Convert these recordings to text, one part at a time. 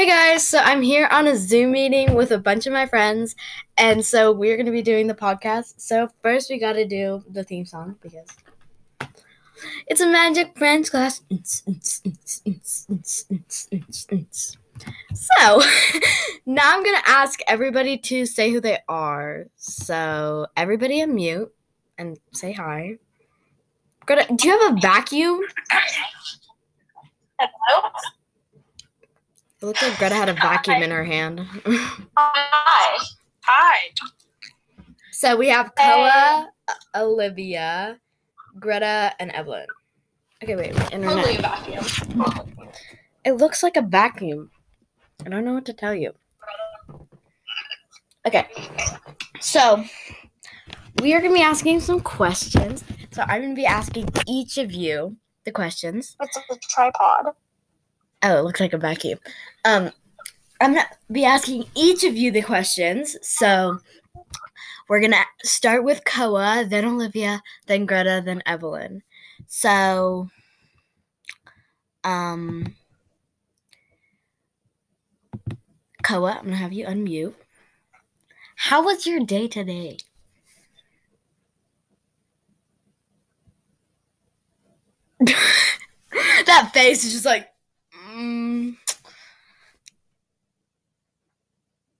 Hey guys, so I'm here on a Zoom meeting with a bunch of my friends, and so we're gonna be doing the podcast. So first, we gotta do the theme song because it's a magic French class. So now I'm gonna ask everybody to say who they are. So everybody unmute and say hi. Greta, do you have a vacuum? Hello. It looked like Greta had a vacuum in her hand. Hi. Hi. So we have Koa, Olivia, Greta, and Evelyn. Okay, wait, my internet. Totally a vacuum. It looks like a vacuum. I don't know what to tell you. Okay, so we are gonna be asking some questions. So I'm gonna be asking each of you the questions. It's a tripod. Oh, it looks like a vacuum. Um, I'm gonna be asking each of you the questions. So we're gonna start with Koa, then Olivia, then Greta, then Evelyn. So, um, Koa, I'm gonna have you unmute. How was your day today? that face is just like. Mm.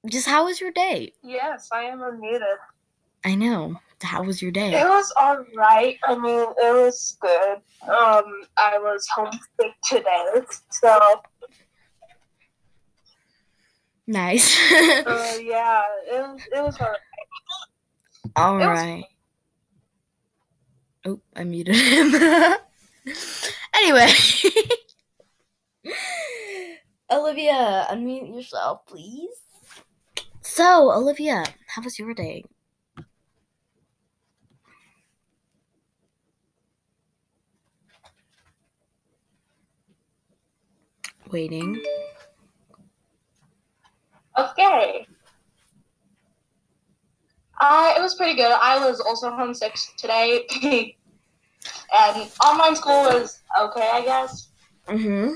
Just how was your day? Yes, I am unmuted. I know. How was your day? It was alright. I mean, it was good. Um, I was homesick today, so Nice. uh, yeah, it was it was alright. All it was- Oh, I muted him. anyway. Olivia, unmute yourself, please. So, Olivia, how was your day? Waiting. Okay. Uh, it was pretty good. I was also homesick today, and online school was okay, I guess. Mm-hmm.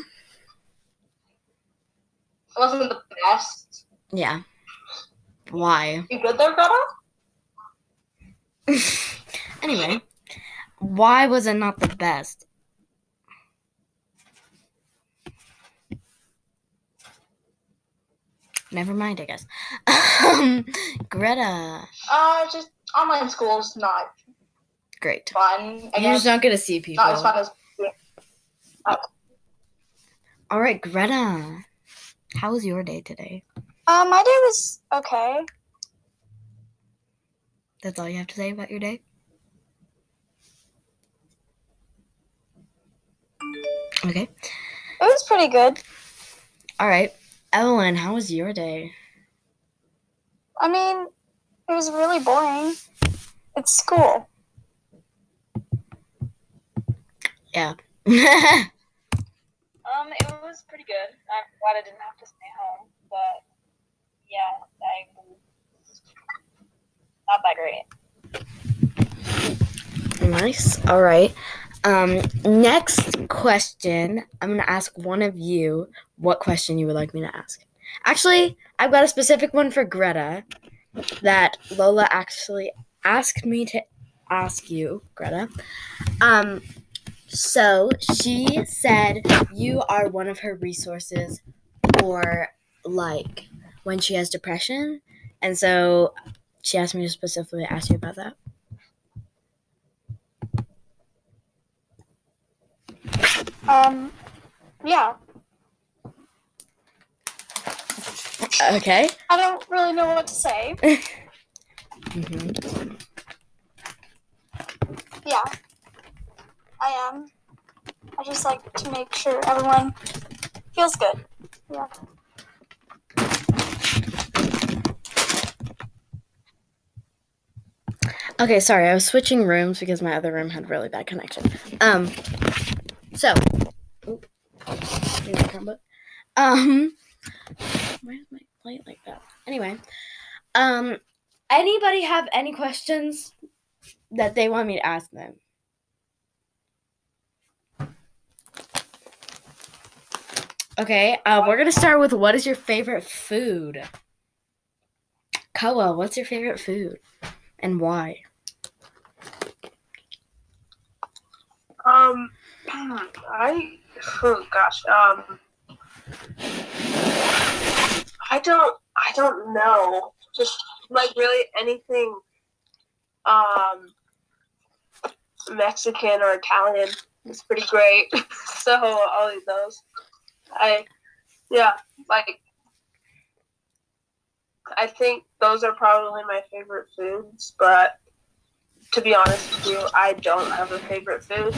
It wasn't the best. Yeah. Why? You good there, Greta? anyway, why was it not the best? Never mind, I guess. Um, Greta, Uh, just online school's not great. fun. I You're guess just not gonna see people. not as fun as All right, Greta, how was your day today? Uh, my day was okay. That's all you have to say about your day. Okay. It was pretty good. All right, Evelyn, how was your day? I mean, it was really boring. It's school. Yeah. Um, it was pretty good. I'm glad I didn't have to stay home, but yeah, I not that great. Nice. All right. Um, next question. I'm gonna ask one of you what question you would like me to ask. Actually, I've got a specific one for Greta that Lola actually asked me to ask you, Greta. Um, so she said you are one of her resources for like when she has depression, and so she asked me to specifically ask you about that. Um, yeah. Okay. I don't really know what to say. hmm Yeah, I am. I just like to make sure everyone feels good. Yeah. Okay, sorry, I was switching rooms because my other room had really bad connection. Um, so, oop. Um, why is my light like that? Anyway, um, anybody have any questions that they want me to ask them? Okay, uh, we're gonna start with what is your favorite food? Koa, what's your favorite food, and why? Um, I oh gosh, um, I don't, I don't know. Just like really anything, um, Mexican or Italian is pretty great. so I'll eat those. I, yeah, like I think those are probably my favorite foods, but to be honest with you, I don't have a favorite food.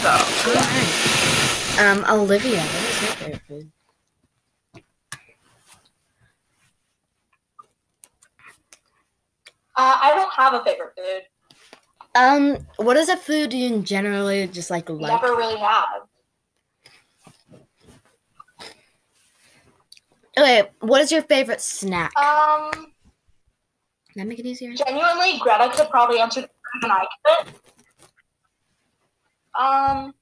So, yeah. Um, Olivia, what is your favorite food? Uh, I don't have a favorite food. Um, what is a food you generally just like like? Never really have. Okay, what is your favorite snack? Um, Can that make it easier? genuinely, Greta could probably answer better than I could. Um,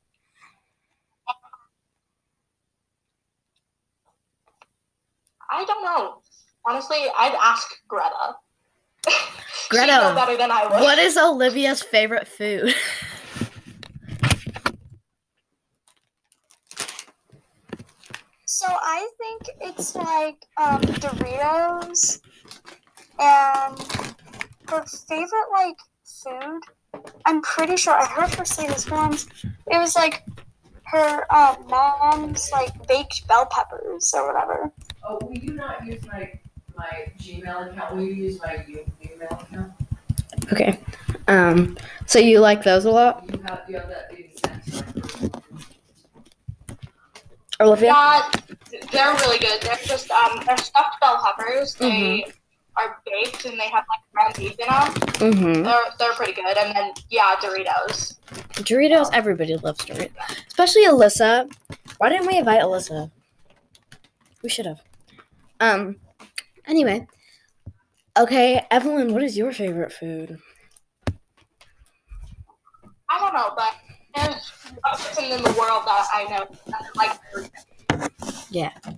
I don't know. Honestly, I'd ask Greta. Greta, better than I would. What is Olivia's favorite food? So I think it's like um, Doritos, and her favorite like food. I'm pretty sure I heard her say this once. It was like her um, mom's like baked bell peppers or whatever. Oh, will you not use my, my Gmail account? Will you use my email account? Okay. Um, so you like those a lot, You have, you have that being sent to my Olivia? Yeah, they're really good. They're just um, they're stuffed bell peppers. They are baked and they have like ground beef in them. Mm-hmm. They're they're pretty good. And then yeah, Doritos. Doritos. Everybody loves Doritos, especially Alyssa. Why didn't we invite Alyssa? We should have. Um. Anyway. Okay, Evelyn. What is your favorite food? I don't know, but there's person in the world that I know that like Doritos. Yeah. Um,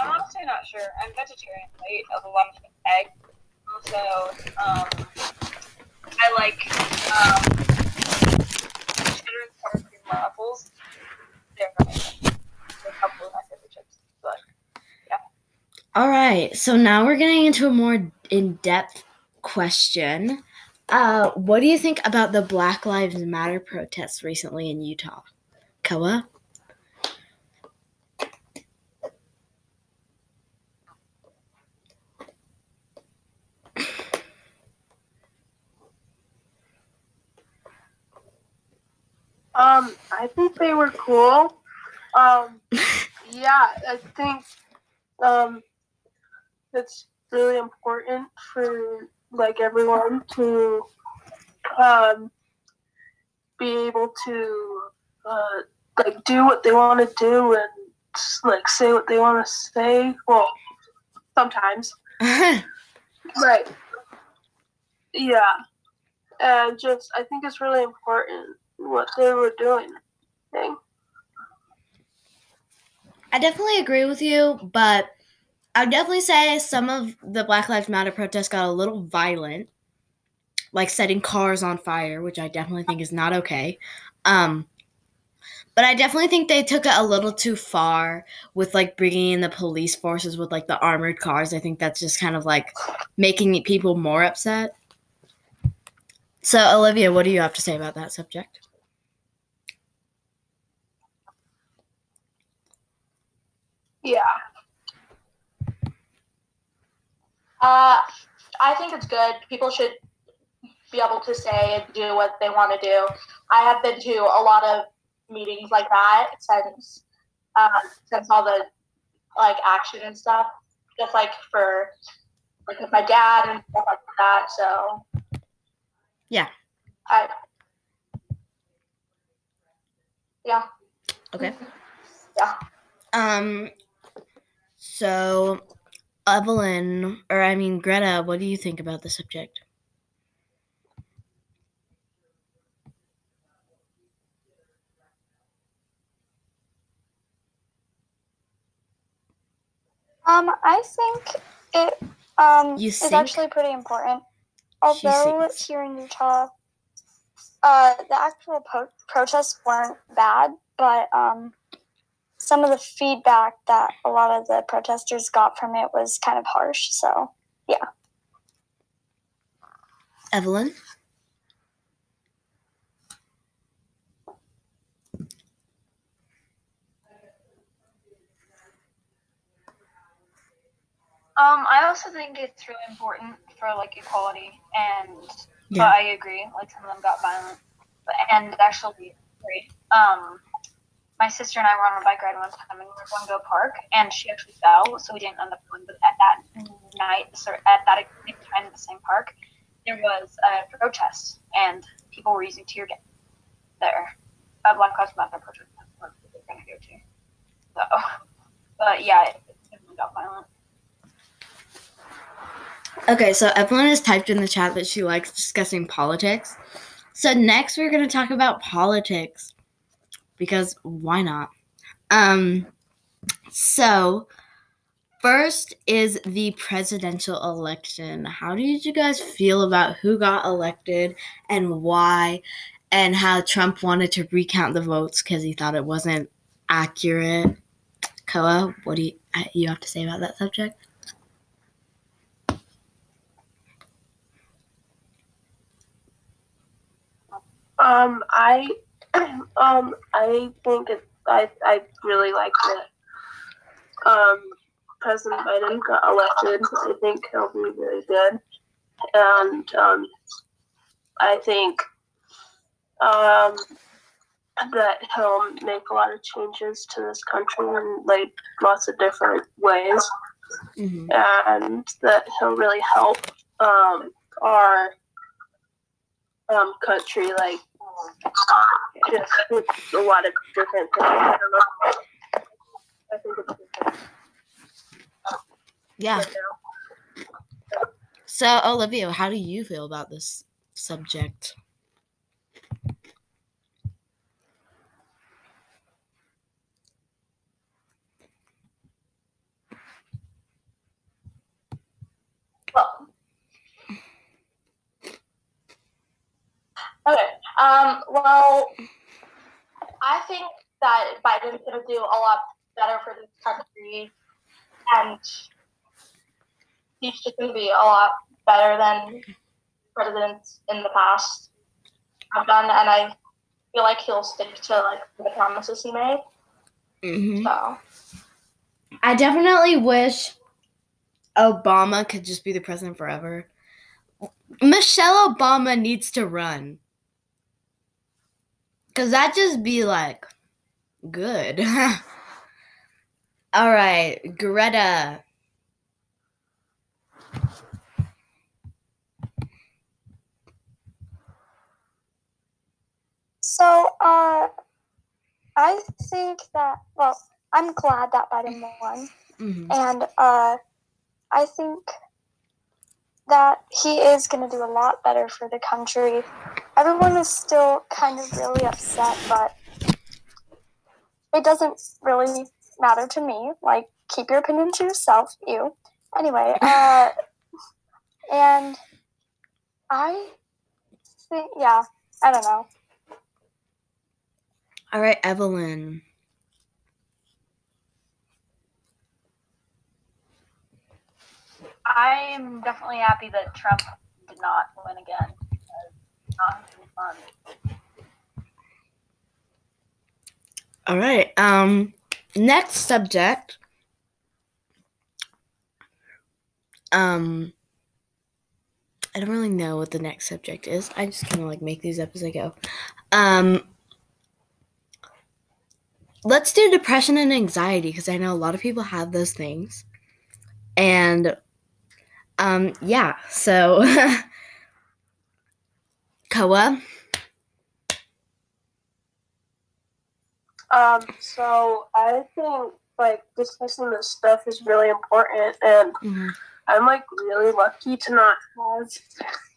I'm honestly not sure. I'm vegetarian. I eat a lot of egg. Also, um, I like um, cheddar and sour cream Ruffles. They're amazing. They're a couple of my favorite chips. But yeah. All right. So now we're getting into a more in-depth question. Uh, what do you think about the Black Lives Matter protests recently in Utah? Koa? Um, I think they were cool. Um, yeah, I think um, it's really important for like everyone to um, be able to uh, like do what they want to do and like say what they want to say. Well, sometimes. Right. Yeah. And just, I think it's really important what they were doing. Thing. I definitely agree with you, but I would definitely say some of the Black Lives Matter protests got a little violent, like setting cars on fire, which I definitely think is not okay. Um, but I definitely think they took it a little too far with like bringing in the police forces with like the armored cars. I think that's just kind of like making people more upset. So, Olivia, what do you have to say about that subject? Yeah. Uh, I think it's good. People should be able to say and do what they want to do. I have been to a lot of meetings like that since um, since all the like action and stuff, just like for like with my dad and stuff like that. So Yeah. I yeah Okay. yeah. Um, so, Evelyn, or I mean Greta, what do you think about the subject? Um, I think it um you is actually pretty important. Although here in Utah, uh, the actual po- protests weren't bad, but um, some of the feedback that a lot of the protesters got from it was kind of harsh. So yeah. Evelyn? Um, I also think it's really important for like equality, and Yeah. but I agree. Like some of them got violent, but and actually, great. Um, my sister and I were on a bike ride one time, and we were going to a park, and she actually fell, so we didn't end up going. But at that night, at that time at the same park, there was a protest, and people were using tear gas there. A Black Lives Matter protest. That's what we're gonna go to. So, but yeah, it definitely got violent. Okay, so Evelyn has typed in the chat that she likes discussing politics. So next we're gonna talk about politics. Because why not? Um so first is the presidential election. How did you guys feel about who got elected and why and how Trump wanted to recount the votes because he thought it wasn't accurate? Koa, what do you, you have to say about that subject? Um, I, um, I think it, I, I really like that. Um, President Biden got elected. I think he'll be really good, and um, I think um, that he'll make a lot of changes to this country in like lots of different ways, Mhm. and that he'll really help um, our um, country like just with a lot of different things. I don't know. I think it's different Yeah. right. So, Olivia, how do you feel about this subject? Well, okay. Um, well, I think that Biden's going to do a lot better for this country, and he's just going to be a lot better than presidents in the past have done, and I feel like he'll stick to like the promises he made. Mm-hmm. So, I definitely wish Obama could just be the president forever. Michelle Obama needs to run. Because that just be like good. All right, Greta. So, uh, I think that, well, I'm glad that Biden won. Mhm. And uh, I think that he is going to do a lot better for the country. Everyone is still kind of really upset, but it doesn't really matter to me. Like, keep your opinion to yourself, you. Anyway, uh, and I think, yeah, I don't know. All right, Evelyn. I'm definitely happy that Trump did not win again. It's not really fun. All right. Um next subject. Um I don't really know what the next subject is. I just kind of like make these up as I go. Um let's do depression and anxiety because I know a lot of people have those things. And um yeah, so Koa, Um, so I think like discussing this stuff is really important, and Mhm. I'm like really lucky to not have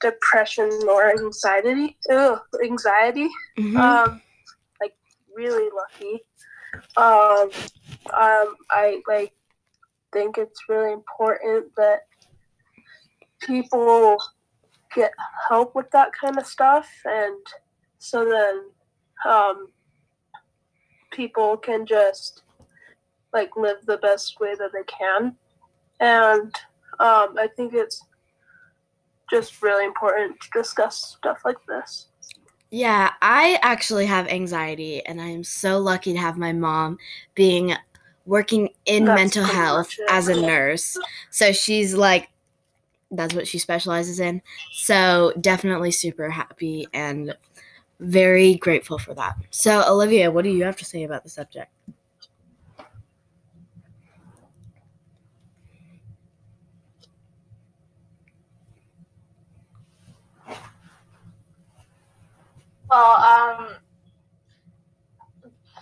depression or anxiety. Ew, anxiety. Mhm. Um, like really lucky. Um, um, I like think it's really important that people get help with that kind of stuff, and so then um, people can just like live the best way that they can. And um, I think it's just really important to discuss stuff like this. Yeah, I actually have anxiety, and I am so lucky to have my mom being working in That's mental health as a nurse. So she's like, that's what she specializes in. So definitely super happy and very grateful for that. So, Olivia, what do you have to say about the subject? Well, um,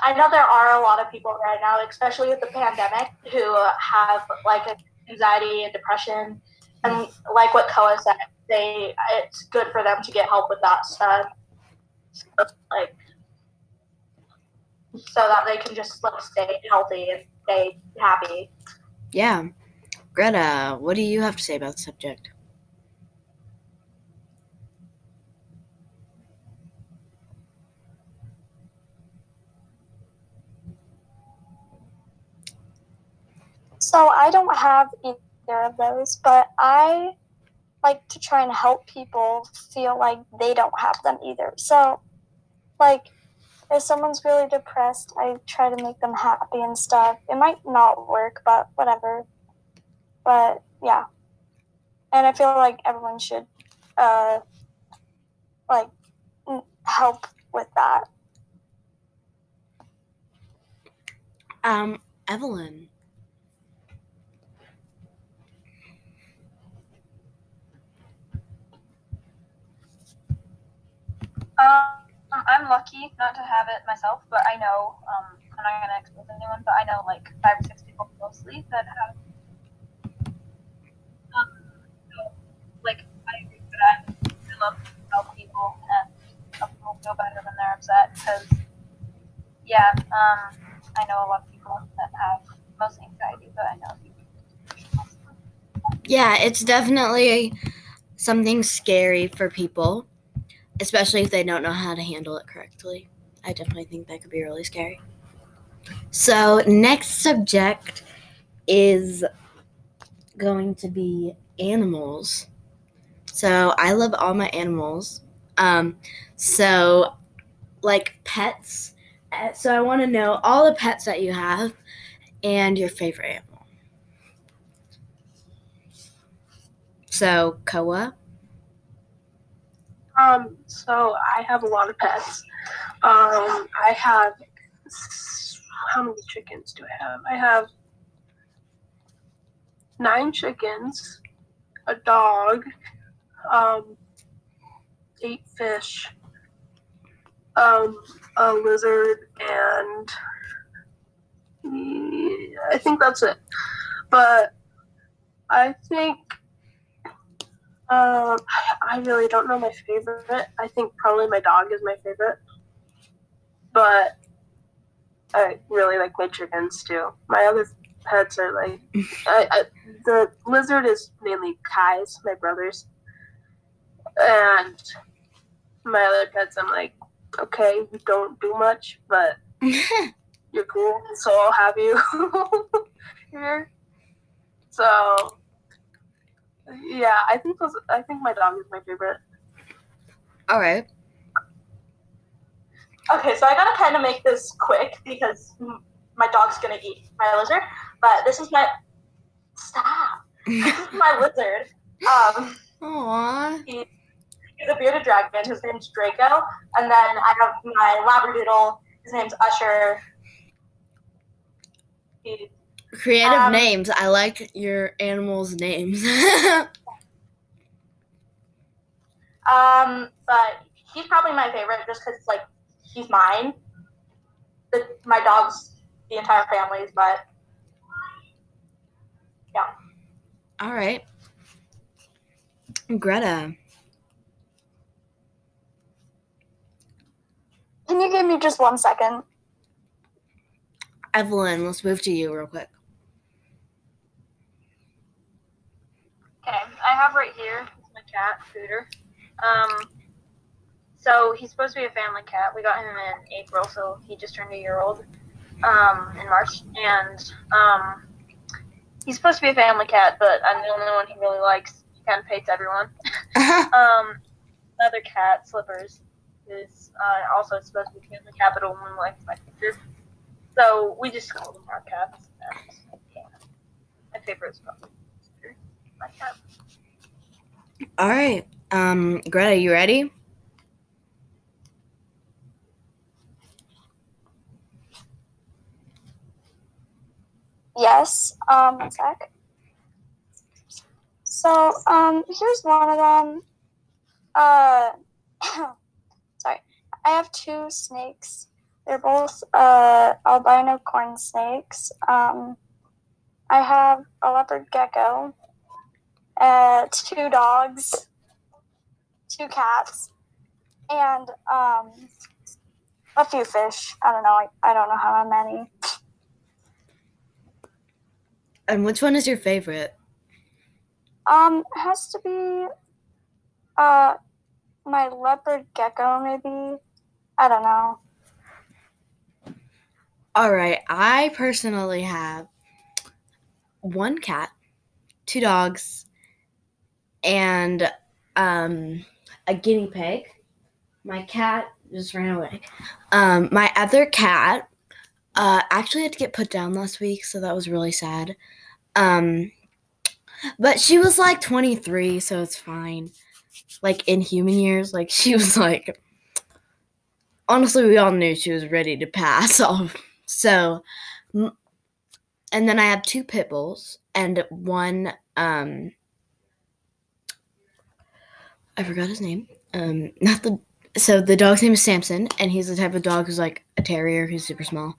I know there are a lot of people right now, especially with the pandemic, who have like anxiety and depression, and like what Koa said, they it's good for them to get help with that stuff, so, like so that they can just like stay healthy and stay happy. Yeah. Greta, what do you have to say about the subject? So I don't have either of those, but I like to try and help people feel like they don't have them either. So, like, if someone's really depressed, I try to make them happy and stuff. It might not work, but whatever. But yeah. And I feel like everyone should, uh, like, help with that. Um, Evelyn. Um, I'm lucky not to have it myself, but I know, um, I'm not gonna expose anyone, but I know like five or six people closely that have. Um, like, I agree that. I love to help people and help people feel better when they're upset because, yeah, um, I know a lot of people that have most anxiety, but I know. Yeah, it's definitely something scary for people, especially if they don't know how to handle it correctly. I definitely think that could be really scary. So, next subject is going to be animals. So, I love all my animals. Um, so, like pets. Uh, So, I want to know all the pets that you have and your favorite animal. So, Koa. Um, so I have a lot of pets. Um, I have how many chickens do I have? I have nine chickens, a dog, um, eight fish, um, a lizard, and I think that's it. But I think um, I really don't know my favorite. I think probably my dog is my favorite. But I really like my chickens too. My other pets are like I, I, the lizard is mainly Kai's, my brother's, and my other pets. I'm like, okay, you don't do much, but you're cool, so I'll have you here. So yeah, I think those. I think my dog is my favorite. All right. Okay, so I gotta kind of make this quick because my dog's gonna eat my lizard. But this is my stop. This is my lizard. Um, Aww. he's a bearded dragon. His name's Draco, and then I have my labradoodle. His name's Usher. He, Creative Um, names. I like your animals' names. um, but he's probably my favorite just because like he's mine. The, my dog's the entire family's, but yeah. All right. Greta. Can you give me just one second? Evelyn, let's move to you real quick. I have right here is my cat, Scooter. Um, so he's supposed to be a family cat. We got him in April, so he just turned a year old um, in March, and um, he's supposed to be a family cat, but I'm the only one he really likes. He kind of hates everyone. um, another cat, Slippers, is uh, also supposed to be family cat, but only likes my. So we just call them our cats. And, yeah, my favorite is probably Scooter, my cat. All right. Um, Greta, you ready? Yes. Um, one sec. So, um, here's one of them. Uh, sorry. I have two snakes. They're both uh, albino corn snakes. Um, I have a leopard gecko, uh, two dogs, two cats, and um, a few fish. I don't know. I, I don't know how many. And which one is your favorite? Um, has to be uh my leopard gecko maybe. I don't know. All right. I personally have one cat, two dogs, and um, a guinea pig. My cat just ran away. Um, my other cat uh, actually had to get put down last week, so that was really sad. Um, but she was like 23, so it's fine. Like in human years, like she was like, honestly, we all knew she was ready to pass off. So, and then I have two pit bulls and one, um, I forgot his name. Um, not the, so the dog's name is Samson, and he's the type of dog who's like a terrier who's super small.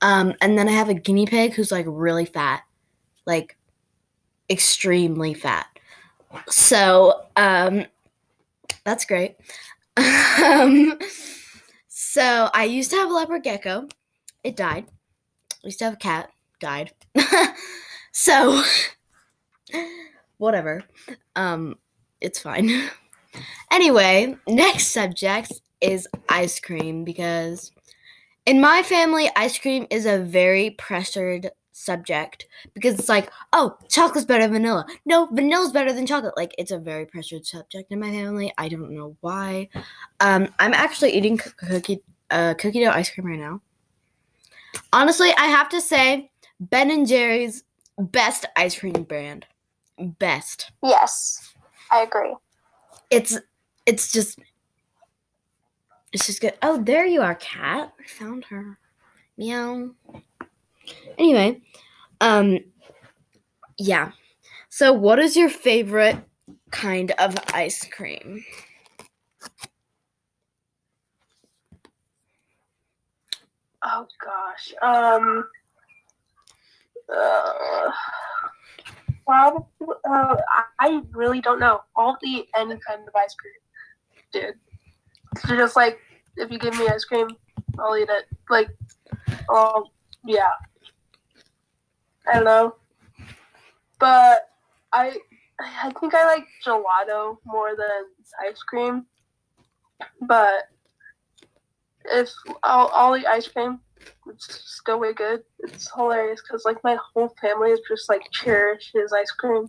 Um, and then I have a guinea pig who's like really fat, like extremely fat. So, um, that's great. um, so I used to have a leopard gecko. It died. I used to have a cat. Died. so, whatever. Um, it's fine. Anyway, next subject is ice cream because in my family, ice cream is a very pressured subject because it's like, oh, chocolate's better than vanilla. No, vanilla's better than chocolate. Like it's a very pressured subject in my family. I don't know why. Um, I'm actually eating cookie uh, cookie dough ice cream right now. Honestly, I have to say, Ben and Jerry's best ice cream brand. Best. Yes, I agree. It's it's just it's just good. Oh, there you are, cat. I found her. Meow. Anyway, um yeah. So what is your favorite kind of ice cream? Oh gosh. Um. Uh, well, uh, I- really don't know. I'll eat any kind of ice cream, dude. So just like if you give me ice cream, I'll eat it. Like, um, yeah. I don't know, but I I think I like gelato more than ice cream. But if I'll, I'll eat ice cream, it's still way good. It's hilarious because like my whole family is just like cherishes ice cream,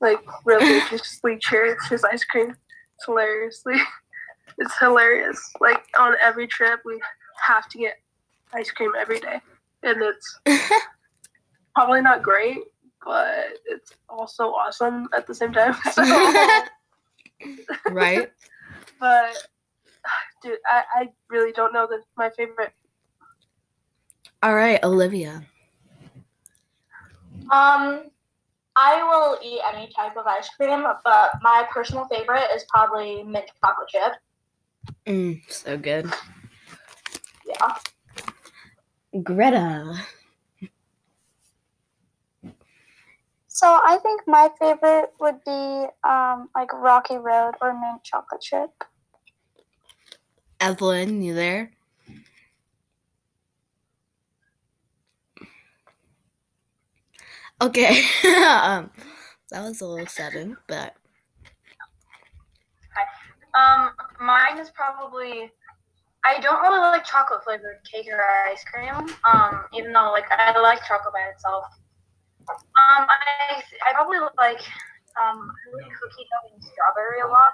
like religiously cherishes ice cream. It's hilariously, it's hilarious. Like on every trip, we have to get ice cream every day, and it's probably not great, but it's also awesome at the same time. So, right? but dude, I, I really don't know the, my favorite. All right, Olivia. Um, I will eat any type of ice cream, but my personal favorite is probably mint chocolate chip. Mm, so good. Yeah. Greta. So I think my favorite would be um, like Rocky Road or mint chocolate chip. Evelyn, you there? Okay. um, That was a little sudden, but Um, mine is probably. I don't really like chocolate flavored cake or ice cream. Um, even though like I like chocolate by itself. Um, I I probably like um I like cookie dough and strawberry a lot,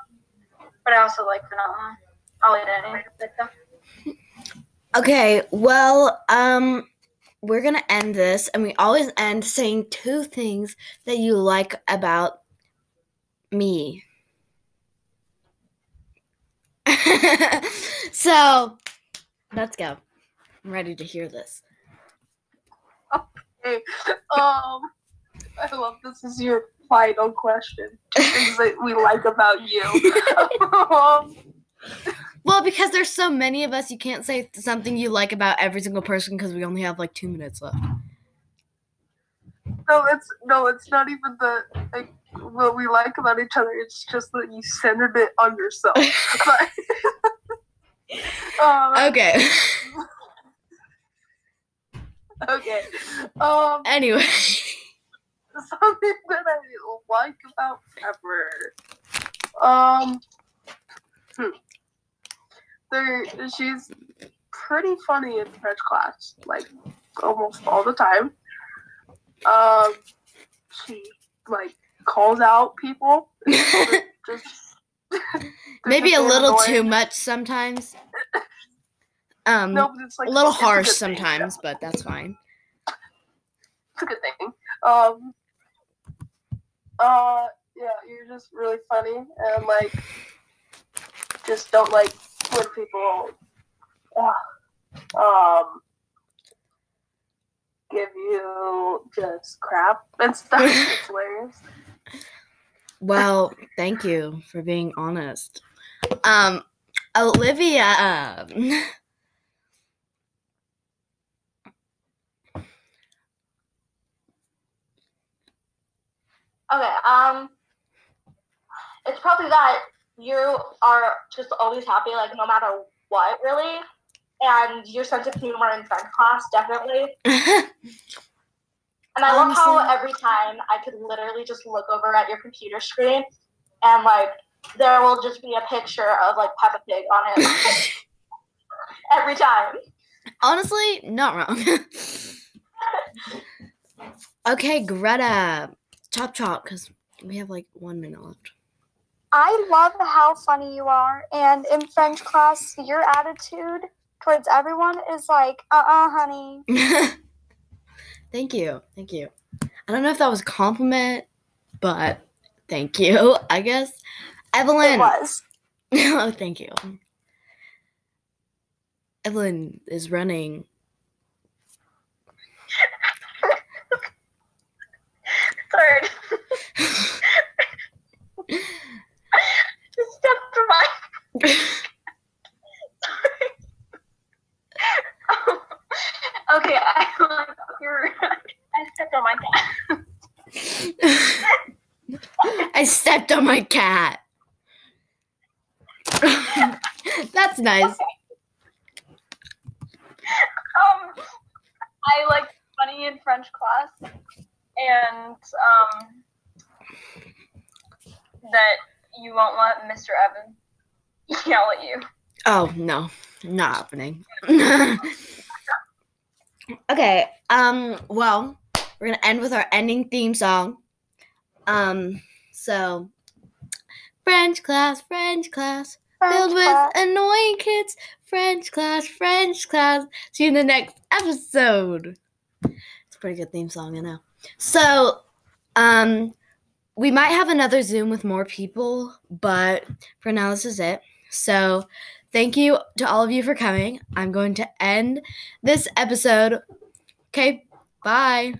but I also like vanilla. I'll eat any of them. okay. Well, um, we're gonna end this, and we always end saying two things that you like about me. so, let's go. I'm ready to hear this. Okay. um, I love this is your final question. Things that we like about you. um, Well, because there's so many of us, you can't say something you like about every single person because we only have like two minutes left. no, it's no, it's not even the like what we like about each other. It's just that you centered it on yourself. But, um, Okay. okay. Um, anyway. something that I like about Pepper. Um, hmm. There, she's pretty funny in French class, like almost all the time. Um, she like calls out people. just Maybe a little annoying. too much sometimes. Um, No, it's like a little it's a harsh thing, sometimes, but that's fine. It's a good thing. Um. Uh, yeah, you're just really funny and like, just don't like when people, uh, um, give you just crap and stuff. it's hilarious. Well, thank you for being honest. Um, Olivia. Okay, um, it's probably that you are just always happy, like no matter what, really. And your sense of humor in French class, definitely. And I love how every time I could literally just look over at your computer screen and like there will just be a picture of like Peppa Pig on it every time. Honestly, not wrong. okay, Greta. Chop chop, because we have like one minute left. I love how funny you are, and in French class, your attitude towards everyone is like, uh uh honey. thank you. Thank you. I don't know if that was a compliment, but thank you, I guess. Evelyn. It was. oh, thank you. Evelyn is running. Third. Just step for my. okay, I like your. I stepped on my cat. I stepped on my cat. That's nice. Um, I like funny in French class, and um, that you won't let Mr. Evan yell at you. Oh no, not happening. okay. Um. Well, we're gonna end with our ending theme song. Um. So, French class, French class, filled French with annoying kids. French class, French class. See you in the next episode. It's a pretty good theme song, I know. So, um, we might have another Zoom with more people, but for now, this is it. So, thank you to all of you for coming. I'm going to end this episode. Okay, bye.